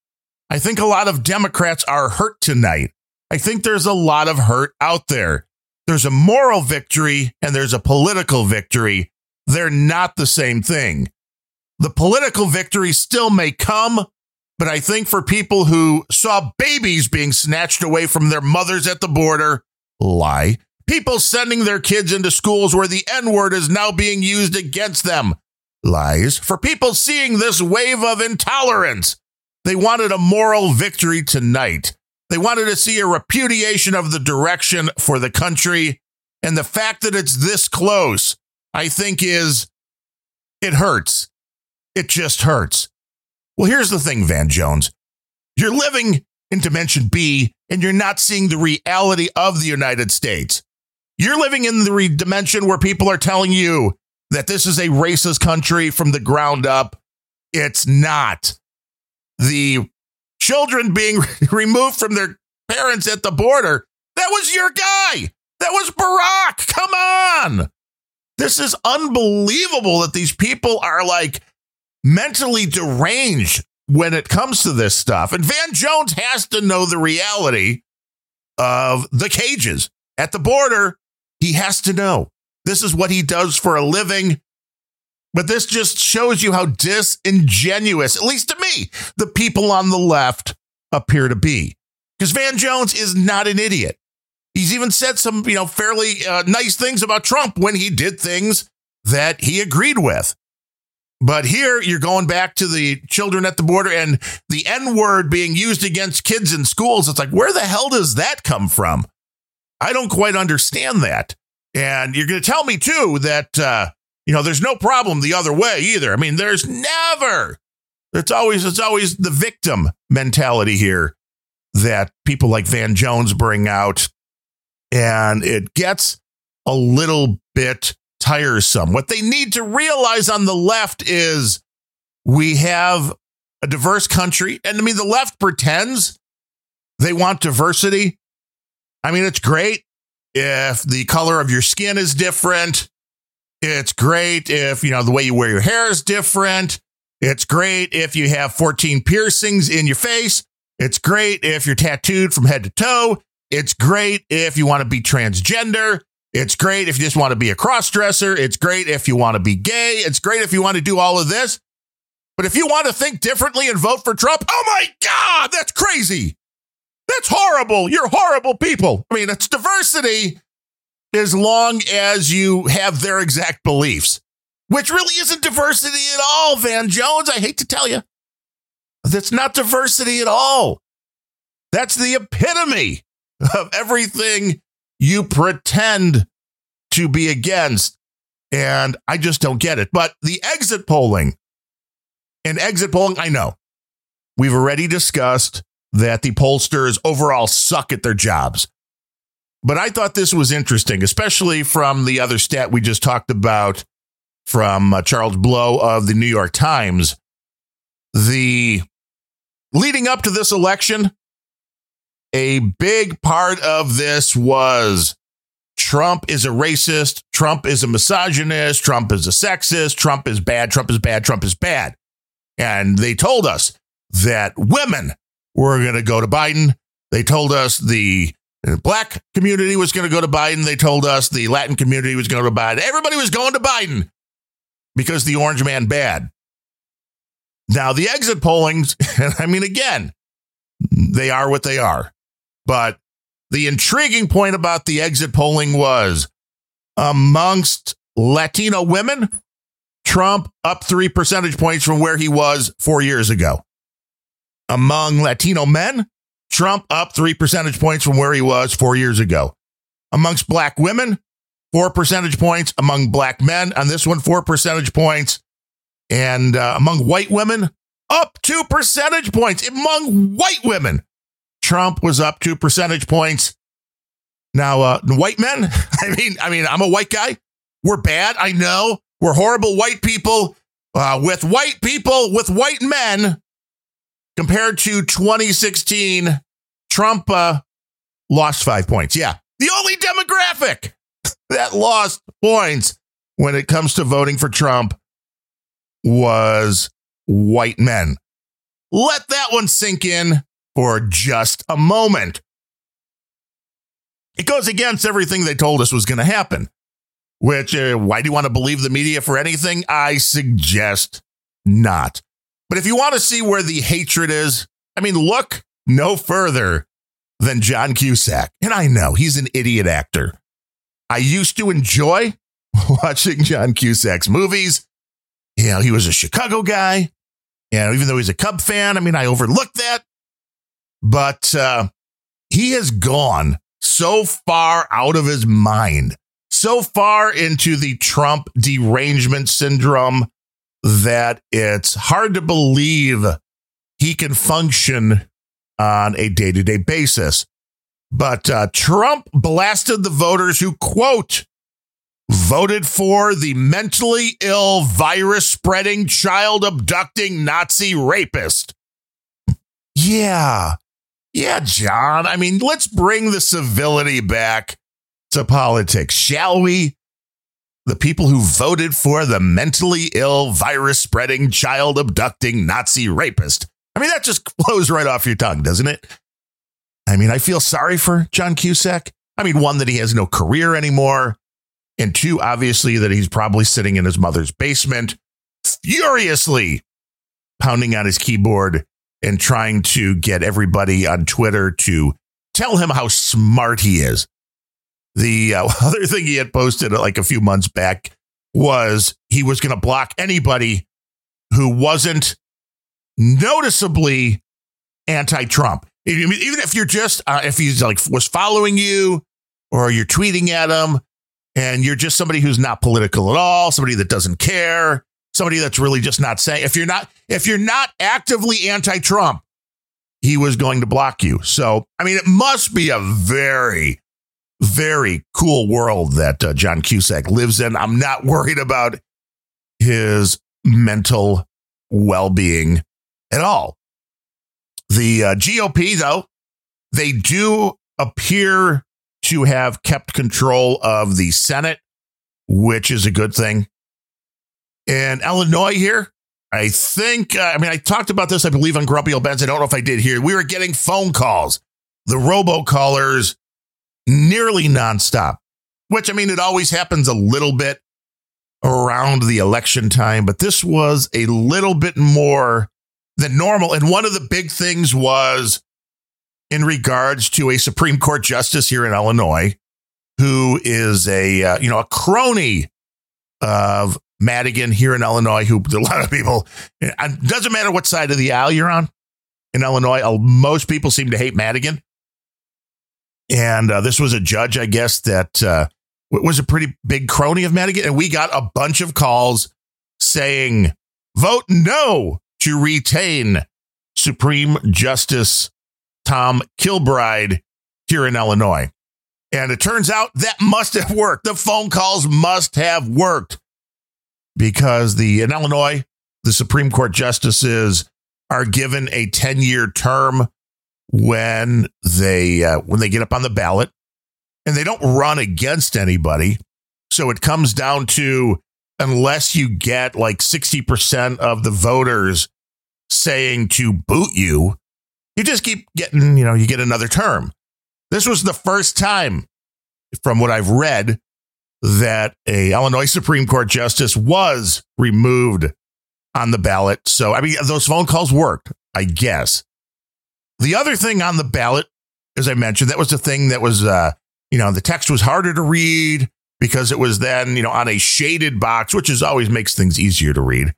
I think a lot of Democrats are hurt tonight. I think there's a lot of hurt out there. There's a moral victory and there's a political victory. They're not the same thing. The political victory still may come, but I think for people who saw babies being snatched away from their mothers at the border, lie. People sending their kids into schools where the N word is now being used against them, lies. For people seeing this wave of intolerance, they wanted a moral victory tonight. They wanted to see a repudiation of the direction for the country. And the fact that it's this close, I think, is it hurts. It just hurts. Well, here's the thing, Van Jones. You're living in Dimension B and you're not seeing the reality of the United States. You're living in the dimension where people are telling you that this is a racist country from the ground up. It's not. The children being removed from their parents at the border, that was your guy. That was Barack. Come on. This is unbelievable that these people are like mentally deranged when it comes to this stuff. And Van Jones has to know the reality of the cages at the border. He has to know this is what he does for a living. But this just shows you how disingenuous, at least to me, the people on the left appear to be. Because Van Jones is not an idiot. He's even said some, you know, fairly uh, nice things about Trump when he did things that he agreed with. But here you're going back to the children at the border and the N word being used against kids in schools. It's like, where the hell does that come from? I don't quite understand that. And you're going to tell me too that, uh, you know, there's no problem the other way either. I mean, there's never, it's always, it's always the victim mentality here that people like Van Jones bring out. And it gets a little bit tiresome. What they need to realize on the left is we have a diverse country. And I mean, the left pretends they want diversity. I mean, it's great if the color of your skin is different. It's great if, you know, the way you wear your hair is different. It's great if you have 14 piercings in your face. It's great if you're tattooed from head to toe. It's great if you want to be transgender. It's great if you just want to be a cross dresser. It's great if you want to be gay. It's great if you want to do all of this. But if you want to think differently and vote for Trump, oh my God, that's crazy. That's horrible. You're horrible people. I mean, it's diversity as long as you have their exact beliefs, which really isn't diversity at all, Van Jones. I hate to tell you. That's not diversity at all. That's the epitome of everything you pretend to be against. And I just don't get it. But the exit polling and exit polling, I know we've already discussed that the pollsters overall suck at their jobs. But I thought this was interesting, especially from the other stat we just talked about from uh, Charles Blow of the New York Times. The leading up to this election, a big part of this was Trump is a racist, Trump is a misogynist, Trump is a sexist, Trump is bad, Trump is bad, Trump is bad. And they told us that women were going to go to Biden. They told us the uh, black community was going to go to Biden. They told us the Latin community was going to Biden. Everybody was going to Biden because the orange man bad. Now, the exit pollings, I mean, again, they are what they are. But the intriguing point about the exit polling was amongst Latino women, Trump up three percentage points from where he was four years ago. Among Latino men, Trump up three percentage points from where he was four years ago. Amongst black women, four percentage points. Among black men, on this one, four percentage points. And uh, among white women, up two percentage points. Among white women, Trump was up two percentage points. Now, uh, white men, I mean, I mean, I'm a white guy. We're bad. I know we're horrible white people uh, with white people, with white men compared to 2016. Trump uh, lost five points. Yeah. The only demographic that lost points when it comes to voting for Trump was white men. Let that one sink in for just a moment. It goes against everything they told us was going to happen, which, uh, why do you want to believe the media for anything? I suggest not. But if you want to see where the hatred is, I mean, look no further than John Cusack. And I know he's an idiot actor. I used to enjoy watching John Cusack's movies. You know, he was a Chicago guy. You know, even though he's a Cub fan, I mean, I overlooked that. But uh, he has gone so far out of his mind, so far into the Trump derangement syndrome that it's hard to believe he can function on a day to day basis. But uh, Trump blasted the voters who, quote, voted for the mentally ill, virus spreading, child abducting Nazi rapist. Yeah. Yeah, John. I mean, let's bring the civility back to politics, shall we? The people who voted for the mentally ill, virus spreading, child abducting Nazi rapist. I mean, that just flows right off your tongue, doesn't it? I mean, I feel sorry for John Cusack. I mean, one, that he has no career anymore. And two, obviously, that he's probably sitting in his mother's basement, furiously pounding on his keyboard and trying to get everybody on Twitter to tell him how smart he is. The uh, other thing he had posted like a few months back was he was going to block anybody who wasn't noticeably anti-Trump. Even if you're just uh, if he's like was following you or you're tweeting at him and you're just somebody who's not political at all, somebody that doesn't care, somebody that's really just not saying if you're not if you're not actively anti-Trump, he was going to block you. So, I mean, it must be a very very cool world that uh, John Cusack lives in. I'm not worried about his mental well-being at all. The uh, GOP, though, they do appear to have kept control of the Senate, which is a good thing. In Illinois, here, I think, uh, I mean, I talked about this, I believe, on Grumpy Old Bens. I don't know if I did here. We were getting phone calls, the robocallers, nearly nonstop, which, I mean, it always happens a little bit around the election time, but this was a little bit more than normal. And one of the big things was in regards to a Supreme Court justice here in Illinois who is a uh, you know a crony of Madigan here in Illinois who a lot of people it doesn't matter what side of the aisle you're on in Illinois most people seem to hate Madigan and uh, this was a judge I guess that uh, was a pretty big crony of Madigan and we got a bunch of calls saying vote no to retain Supreme Justice Tom Kilbride here in Illinois. And it turns out that must have worked. The phone calls must have worked because the in Illinois, the Supreme Court justices are given a 10 year term when they uh, when they get up on the ballot and they don't run against anybody. So it comes down to unless you get like 60% of the voters saying to boot you, you just keep getting, you know, you get another term. This was the first time, from what I've read, that a Illinois Supreme Court justice was removed on the ballot. So, I mean, those phone calls worked, I guess. The other thing on the ballot, as I mentioned, that was the thing that was, uh, you know, the text was harder to read because it was then, you know, on a shaded box, which is always makes things easier to read.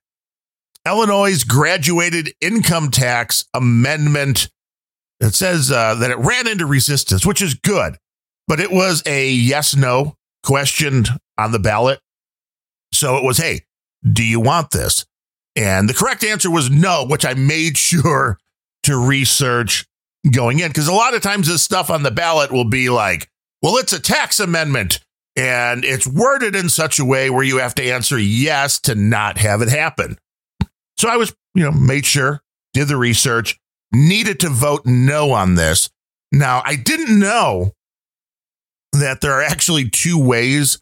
Illinois' graduated income tax amendment. It says uh, that it ran into resistance, which is good, but it was a yes no question on the ballot. So it was, hey, do you want this? And the correct answer was no, which I made sure to research going in because a lot of times this stuff on the ballot will be like, well, it's a tax amendment and it's worded in such a way where you have to answer yes to not have it happen. So I was, you know, made sure, did the research, needed to vote no on this. Now, I didn't know that there are actually two ways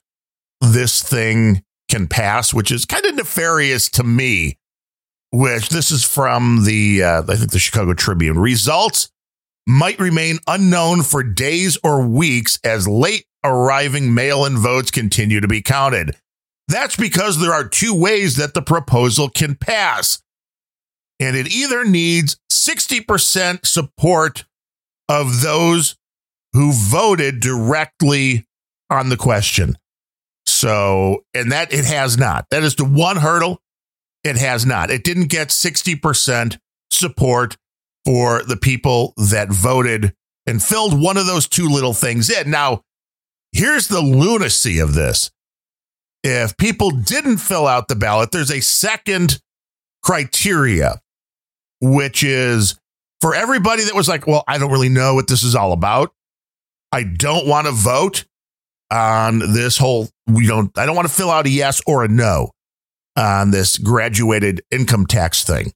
this thing can pass, which is kind of nefarious to me. Which this is from the, uh, I think the Chicago Tribune. Results might remain unknown for days or weeks as late arriving mail in votes continue to be counted. That's because there are two ways that the proposal can pass. And it either needs 60% support of those who voted directly on the question. So, and that it has not. That is the one hurdle. It has not. It didn't get 60% support for the people that voted and filled one of those two little things in. Now, here's the lunacy of this. If people didn't fill out the ballot, there's a second criteria, which is for everybody that was like, well, I don't really know what this is all about. I don't want to vote on this whole, we don't, I don't want to fill out a yes or a no on this graduated income tax thing.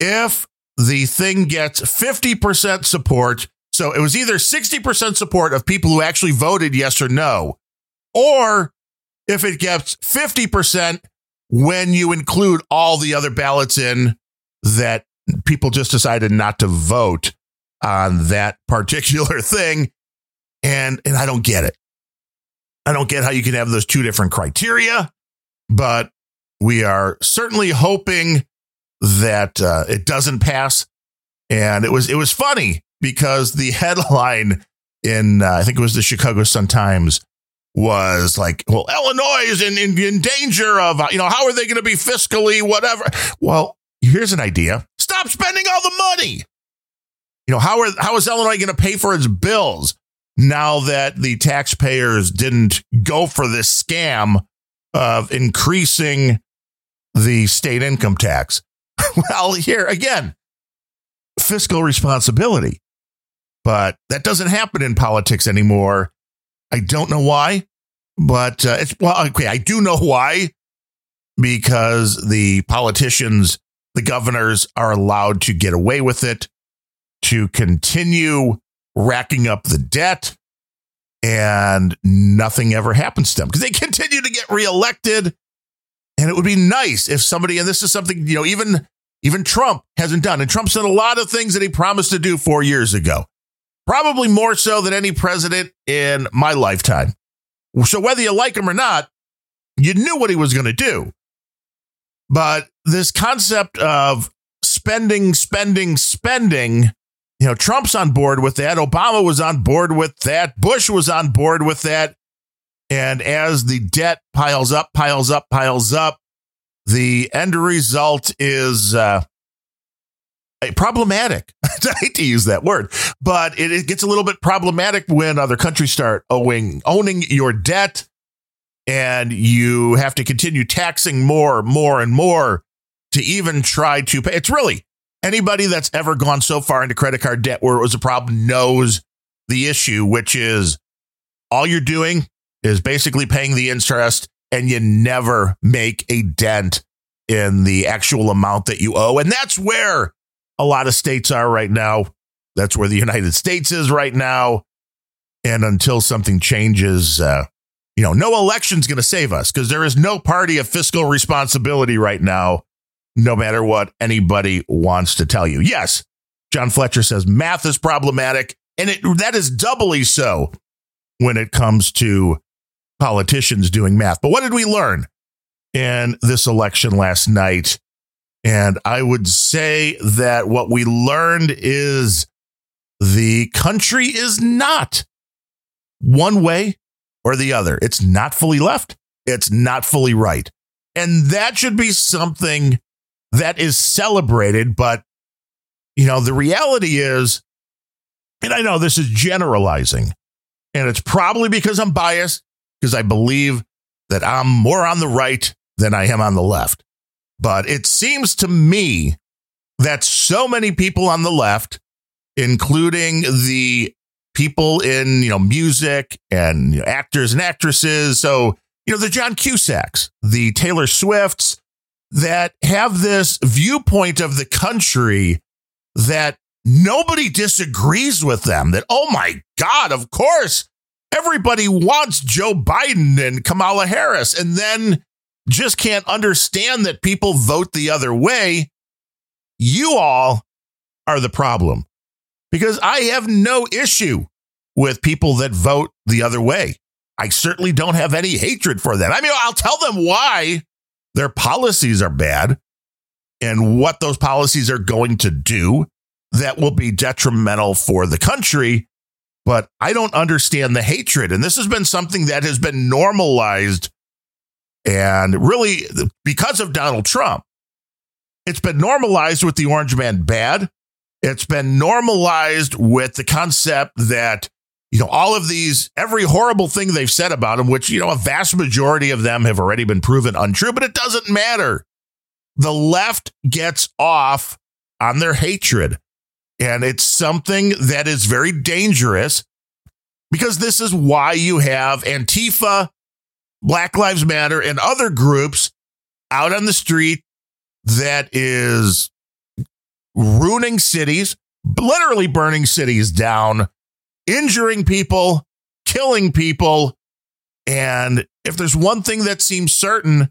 If the thing gets 50% support. So it was either 60% support of people who actually voted yes or no, or if it gets 50% when you include all the other ballots in that people just decided not to vote on that particular thing. And, and I don't get it. I don't get how you can have those two different criteria, but we are certainly hoping that uh, it doesn't pass. And it was it was funny because the headline in uh, I think it was the Chicago Sun Times was like, well, Illinois is in, in, in danger of, uh, you know, how are they going to be fiscally whatever? Well, here's an idea. Stop spending all the money. You know, how are how is Illinois going to pay for its bills now that the taxpayers didn't go for this scam of increasing the state income tax? well, here again, fiscal responsibility. But that doesn't happen in politics anymore. I don't know why, but uh, it's well, okay, I do know why because the politicians, the governors are allowed to get away with it, to continue racking up the debt, and nothing ever happens to them because they continue to get reelected and it would be nice if somebody, and this is something, you know, even even Trump hasn't done. And Trump's done a lot of things that he promised to do four years ago, probably more so than any president in my lifetime. So whether you like him or not, you knew what he was going to do. But this concept of spending, spending, spending, you know, Trump's on board with that. Obama was on board with that. Bush was on board with that. And as the debt piles up, piles up, piles up, the end result is uh, problematic. I hate to use that word, but it, it, gets a little bit problematic when other countries start owing owning your debt, and you have to continue taxing more, more, and more to even try to pay. It's really anybody that's ever gone so far into credit card debt where it was a problem knows the issue, which is all you're doing is basically paying the interest and you never make a dent in the actual amount that you owe. And that's where a lot of states are right now. That's where the United States is right now. And until something changes, uh, you know, no election's going to save us because there is no party of fiscal responsibility right now, no matter what anybody wants to tell you. Yes, John Fletcher says math is problematic, and it, that is doubly so when it comes to politicians doing math. But what did we learn in this election last night? And I would say that what we learned is the country is not one way or the other. It's not fully left. It's not fully right. And that should be something that is celebrated. But, you know, the reality is, and I know this is generalizing, and it's probably because I'm biased because I believe that I'm more on the right than I am on the left. But it seems to me that so many people on the left, including the people in, you know, music and you know, actors and actresses. So, you know, the John Cusacks, the Taylor Swifts that have this viewpoint of the country that nobody disagrees with them. That, oh my God, of course, everybody wants Joe Biden and Kamala Harris, and then just can't understand that people vote the other way. You all are the problem because I have no issue with people that vote the other way. I certainly don't have any hatred for them. I mean, I'll tell them why their policies are bad and what those policies are going to do that will be detrimental for the country. But I don't understand the hatred. And this has been something that has been normalized. And really, because of Donald Trump, it's been normalized with the Orange Man bad. It's been normalized with the concept that, you know, all of these, every horrible thing they've said about him, which, you know, a vast majority of them have already been proven untrue, but it doesn't matter. The left gets off on their hatred. And it's something that is very dangerous because this is why you have Antifa, Black Lives Matter, and other groups out on the street that is ruining cities, literally burning cities down, injuring people, killing people. And if there's one thing that seems certain,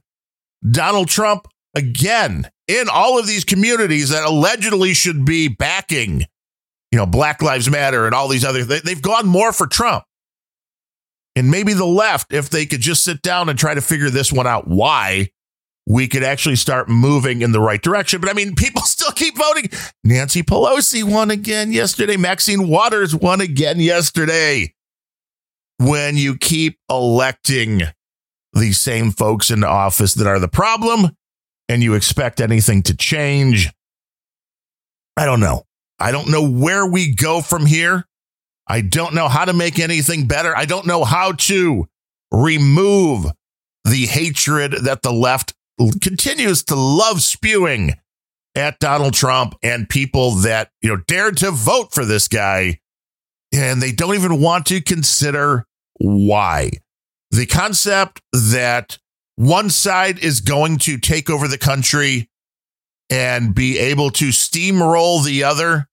Donald Trump, again, in all of these communities that allegedly should be backing, you know, Black Lives Matter and all these other, they, they've gone more for Trump. And maybe the left, if they could just sit down and try to figure this one out, why we could actually start moving in the right direction. But I mean, people still keep voting. Nancy Pelosi won again yesterday. Maxine Waters won again yesterday. When you keep electing the same folks into office that are the problem and you expect anything to change, I don't know. I don't know where we go from here. I don't know how to make anything better. I don't know how to remove the hatred that the left continues to love spewing at Donald Trump and people that, you know, dared to vote for this guy and they don't even want to consider why. The concept that one side is going to take over the country and be able to steamroll the other.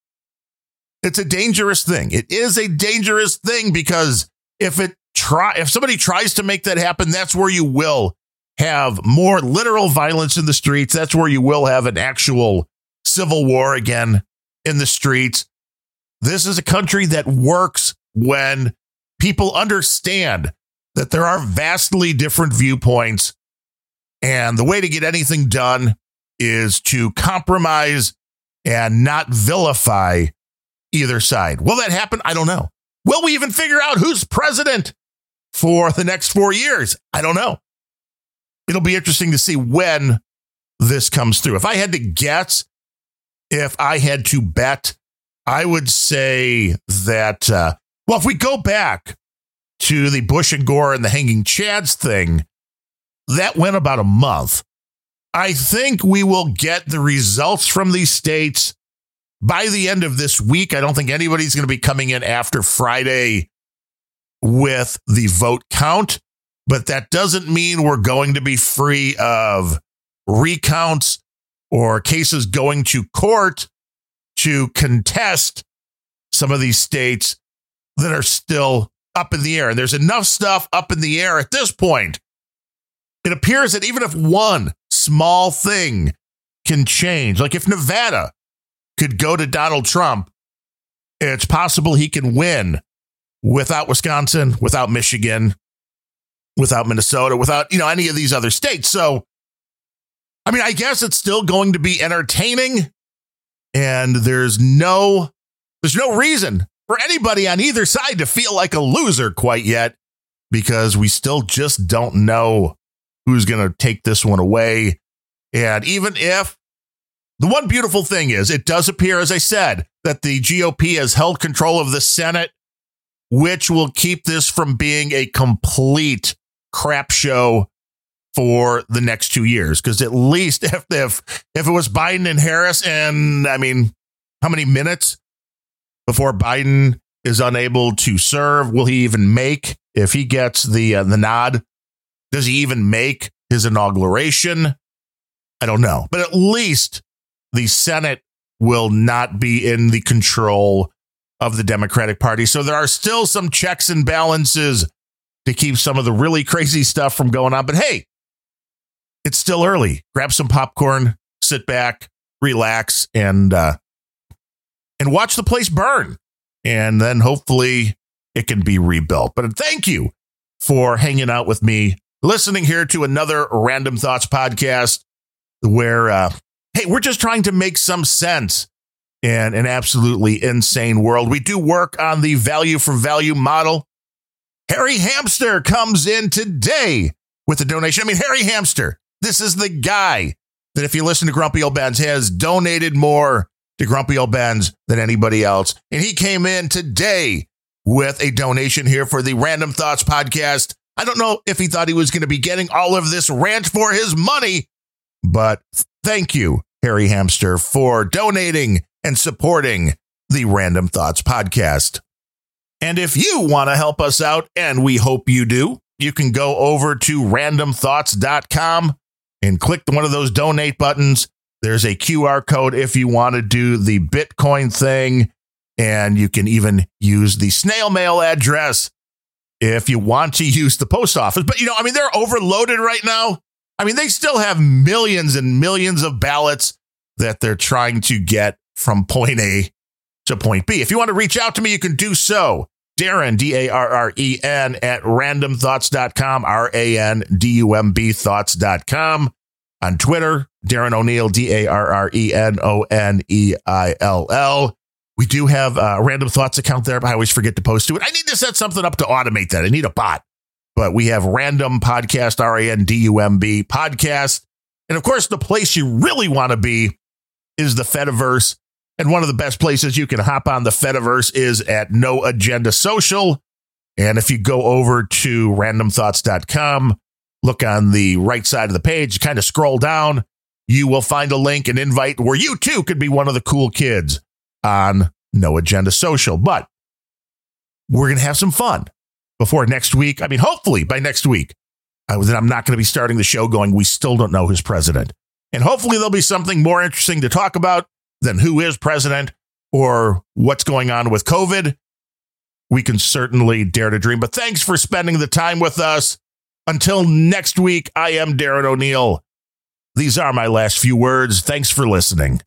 It's a dangerous thing. It is a dangerous thing because if it try if somebody tries to make that happen, that's where you will have more literal violence in the streets. That's where you will have an actual civil war again in the streets. This is a country that works when people understand that there are vastly different viewpoints. And the way to get anything done is to compromise and not vilify either side. Will that happen? I don't know. Will we even figure out who's president for the next four years? I don't know it'll be interesting to see when this comes through. If I had to guess, if I had to bet, I would say that, uh, well, if we go back to the Bush and Gore and the hanging Chads thing, that went about a month. I think we will get the results from these states by the end of this week. I don't think anybody's going to be coming in after Friday with the vote count but that doesn't mean we're going to be free of recounts or cases going to court to contest some of these states that are still up in the air. And there's enough stuff up in the air at this point. It appears that even if one small thing can change, like if Nevada could go to Donald Trump, it's possible he can win without Wisconsin, without Michigan, without Minnesota, without, you know, any of these other states. So, I mean, I guess it's still going to be entertaining and there's no there's no reason for anybody on either side to feel like a loser quite yet because we still just don't know who's going to take this one away. And even if the one beautiful thing is, it does appear, as I said, that the GOP has held control of the Senate, which will keep this from being a complete crap show for the next two years. Because at least if, if if it was Biden and Harris, and I mean, how many minutes before Biden is unable to serve. Will he even make if he gets the uh, the nod? Does he even make his inauguration? I don't know, but at least the Senate will not be in the control of the Democratic Party. So there are still some checks and balances to keep some of the really crazy stuff from going on. But hey, it's still early. Grab some popcorn, sit back, relax, and uh, and watch the place burn. And then hopefully it can be rebuilt. But thank you for hanging out with me, listening here to another Randumb Thoughts podcast where, uh, hey, we're just trying to make some sense in an absolutely insane world. We do work on the value for value model. Harry Hamster comes in today with a donation. I mean, Harry Hamster, this is the guy that, if you listen to Grumpy Old Bens, has donated more to Grumpy Old Bens than anybody else. And he came in today with a donation here for the Randumb Thoughts podcast. I don't know if he thought he was going to be getting all of this rant for his money, but thank you, Harry Hamster, for donating and supporting the Randumb Thoughts podcast. And if you want to help us out, and we hope you do, you can go over to randumbthoughts.com and click one of those donate buttons. There's a QR code if you want to do the Bitcoin thing. And you can even use the snail mail address if you want to use the post office. But, you know, I mean, they're overloaded right now. I mean, they still have millions and millions of ballots that they're trying to get from point A to point B. If you want to reach out to me, you can do so. Darren, D A R R E N, at randumbthoughts.com, R A N D U M B thoughts.com. On Twitter, Darren O'Neill, D A R R E N O N E I L L. We do have a random thoughts account there, but I always forget to post to it. I need to set something up to automate that. I need a bot. But we have random podcast, R A N D U M B podcast. And of course, the place you really want to be is the Fediverse. And one of the best places you can hop on the Fediverse is at No Agenda Social. And if you go over to randumbthoughts.com, look on the right side of the page, kind of scroll down, you will find a link, an invite where you too could be one of the cool kids on No Agenda Social. But we're going to have some fun before next week. I mean, hopefully by next week, I, then I'm not going to be starting the show going, we still don't know who's president. And hopefully there'll be something more interesting to talk about than who is president or what's going on with COVID. We can certainly dare to dream. But thanks for spending the time with us. Until next week, I am Darren O'Neill. These are my last few words. Thanks for listening.